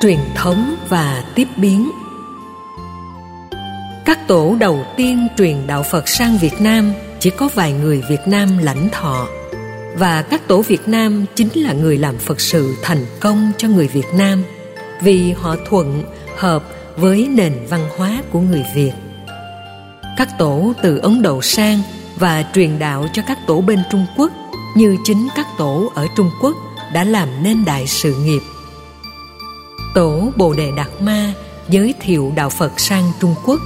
truyền thống và tiếp biến. Các tổ đầu tiên truyền đạo phật sang việt nam, chỉ có vài người việt nam lãnh thọ. Và các tổ việt nam chính là người làm phật sự thành công cho người việt nam, vì họ thuận, hợp với nền văn hóa của người việt. Các tổ từ ấn độ sang và truyền đạo cho các tổ bên trung quốc, như chính các tổ ở trung quốc đã làm nên đại sự nghiệp tổ bồ đề đạt ma giới thiệu đạo phật sang trung quốc.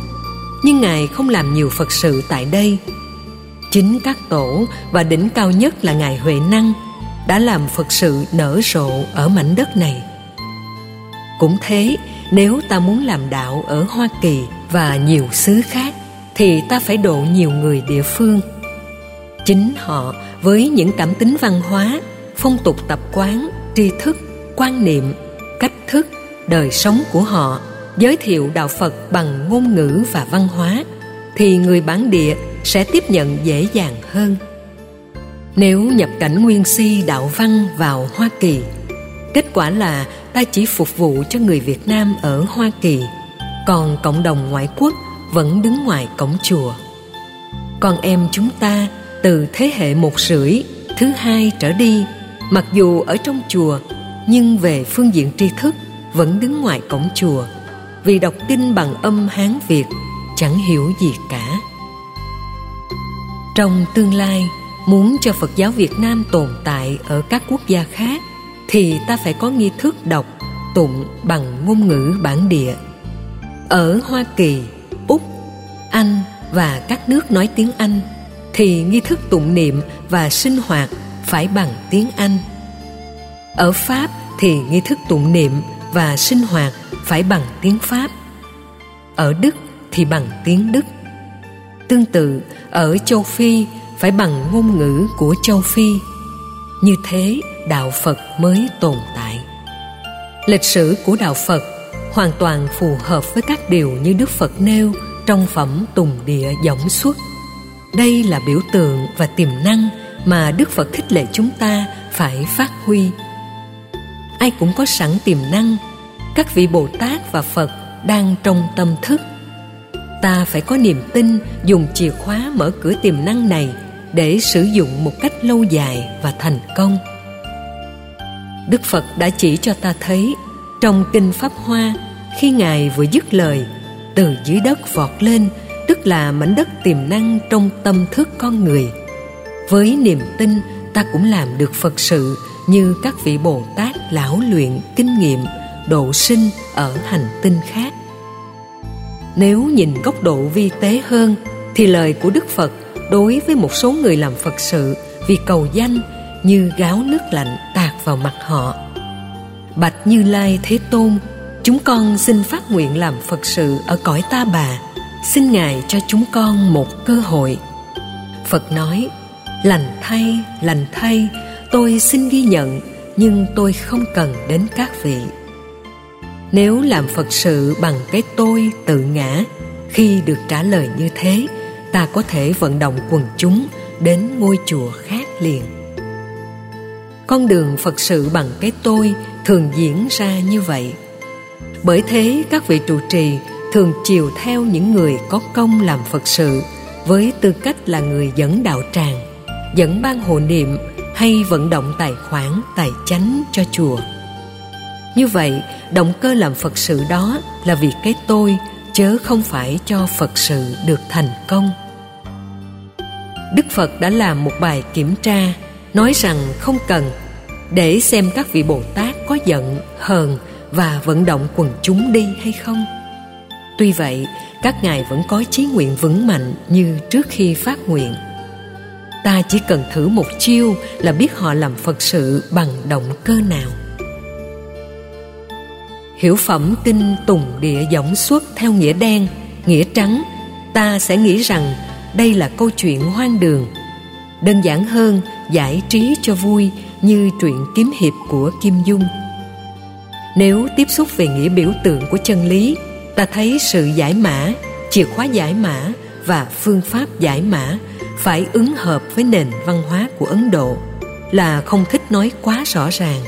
Nhưng ngài không làm nhiều phật sự tại đây. Chính các tổ, và đỉnh cao nhất là ngài huệ năng, đã làm phật sự nở rộ ở mảnh đất này. Cũng thế, nếu ta muốn làm đạo ở hoa kỳ và nhiều xứ khác, thì ta phải độ nhiều người địa phương. Chính họ, với những cảm tính văn hóa, phong tục tập quán, tri thức, quan niệm, cách thức đời sống của họ, giới thiệu đạo phật bằng ngôn ngữ và văn hóa, thì người bản địa sẽ tiếp nhận dễ dàng hơn. Nếu nhập cảnh nguyên si đạo văn vào hoa kỳ, kết quả là ta chỉ phục vụ cho người việt nam ở hoa kỳ, còn cộng đồng ngoại quốc vẫn đứng ngoài cổng chùa. Con em chúng ta từ thế hệ một rưỡi, thứ hai trở đi, mặc dù ở trong chùa, nhưng về phương diện tri thức vẫn đứng ngoài cổng chùa, vì đọc kinh bằng âm hán việt, chẳng hiểu gì cả. Trong tương lai, muốn cho phật giáo việt nam tồn tại ở các quốc gia khác, thì ta phải có nghi thức đọc tụng bằng ngôn ngữ bản địa. Ở hoa kỳ, úc, anh và các nước nói tiếng anh, thì nghi thức tụng niệm và sinh hoạt phải bằng tiếng anh. Ở pháp thì nghi thức tụng niệm và sinh hoạt phải bằng tiếng pháp. Ở đức thì bằng tiếng đức. Tương tự, ở châu phi phải bằng ngôn ngữ của châu phi. Như thế, đạo phật mới tồn tại. Lịch sử của đạo phật hoàn toàn phù hợp với các điều như đức phật nêu trong phẩm tùng địa dõng xuất đây là biểu tượng và tiềm năng mà đức phật khích lệ chúng ta phải phát huy ai cũng có sẵn tiềm năng. Các vị bồ tát và phật đang trong tâm thức. Ta phải có niềm tin dùng chìa khóa mở cửa tiềm năng này để sử dụng một cách lâu dài và thành công. Đức phật đã chỉ cho ta thấy trong kinh pháp hoa, khi ngài vừa dứt lời, từ dưới đất vọt lên, tức là mảnh đất tiềm năng trong tâm thức con người. Với niềm tin, ta cũng làm được phật sự như các vị bồ tát lão luyện kinh nghiệm, độ sinh ở hành tinh khác. Nếu nhìn góc độ vi tế hơn, thì lời của đức phật đối với một số người làm phật sự vì cầu danh như gáo nước lạnh tạt vào mặt họ. Bạch như lai thế tôn, chúng con xin phát nguyện làm phật sự ở cõi ta bà. Xin ngài cho chúng con một cơ hội. Phật nói, lành thay lành thay tôi xin ghi nhận, nhưng tôi không cần đến các vị. Nếu làm phật sự bằng cái tôi tự ngã, khi được trả lời như thế, ta có thể vận động quần chúng đến ngôi chùa khác liền. Con đường phật sự bằng cái tôi thường diễn ra như vậy. Bởi thế, các vị trụ trì thường chiều theo những người có công làm phật sự với tư cách là người dẫn đạo tràng, dẫn ban hộ niệm hay vận động tài khoản, tài chánh cho chùa. Như vậy, động cơ làm phật sự đó là vì cái tôi, chớ không phải cho phật sự được thành công. Đức phật đã làm một bài kiểm tra, nói rằng không cần, để xem các vị bồ tát có giận, hờn và vận động quần chúng đi hay không. Tuy vậy, các ngài vẫn có chí nguyện vững mạnh như trước khi phát nguyện ta chỉ cần thử một chiêu là biết họ làm phật sự bằng động cơ nào. Hiểu phẩm kinh tùng địa dõng xuất theo nghĩa đen, nghĩa trắng, ta sẽ nghĩ rằng đây là câu chuyện hoang đường. Đơn giản hơn, giải trí cho vui như truyện kiếm hiệp của kim dung. Nếu tiếp xúc về nghĩa biểu tượng của chân lý, ta thấy sự giải mã, chìa khóa giải mã và phương pháp giải mã phải ứng hợp với nền văn hóa của ấn độ là không thích nói quá rõ ràng,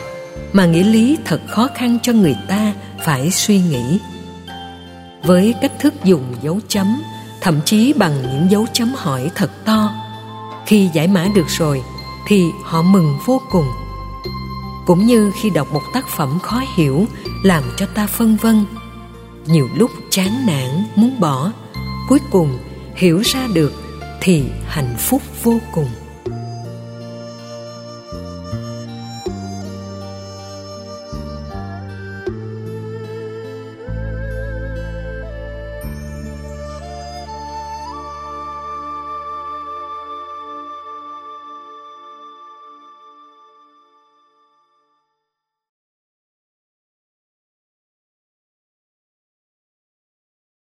mà nghĩa lý thật khó khăn cho người ta phải suy nghĩ. Với cách thức dùng dấu chấm, thậm chí bằng những dấu chấm hỏi thật to, khi giải mã được rồi thì họ mừng vô cùng. Cũng như khi đọc một tác phẩm khó hiểu làm cho ta phân vân, nhiều lúc chán nản, muốn bỏ, cuối cùng hiểu ra được thì hạnh phúc vô cùng.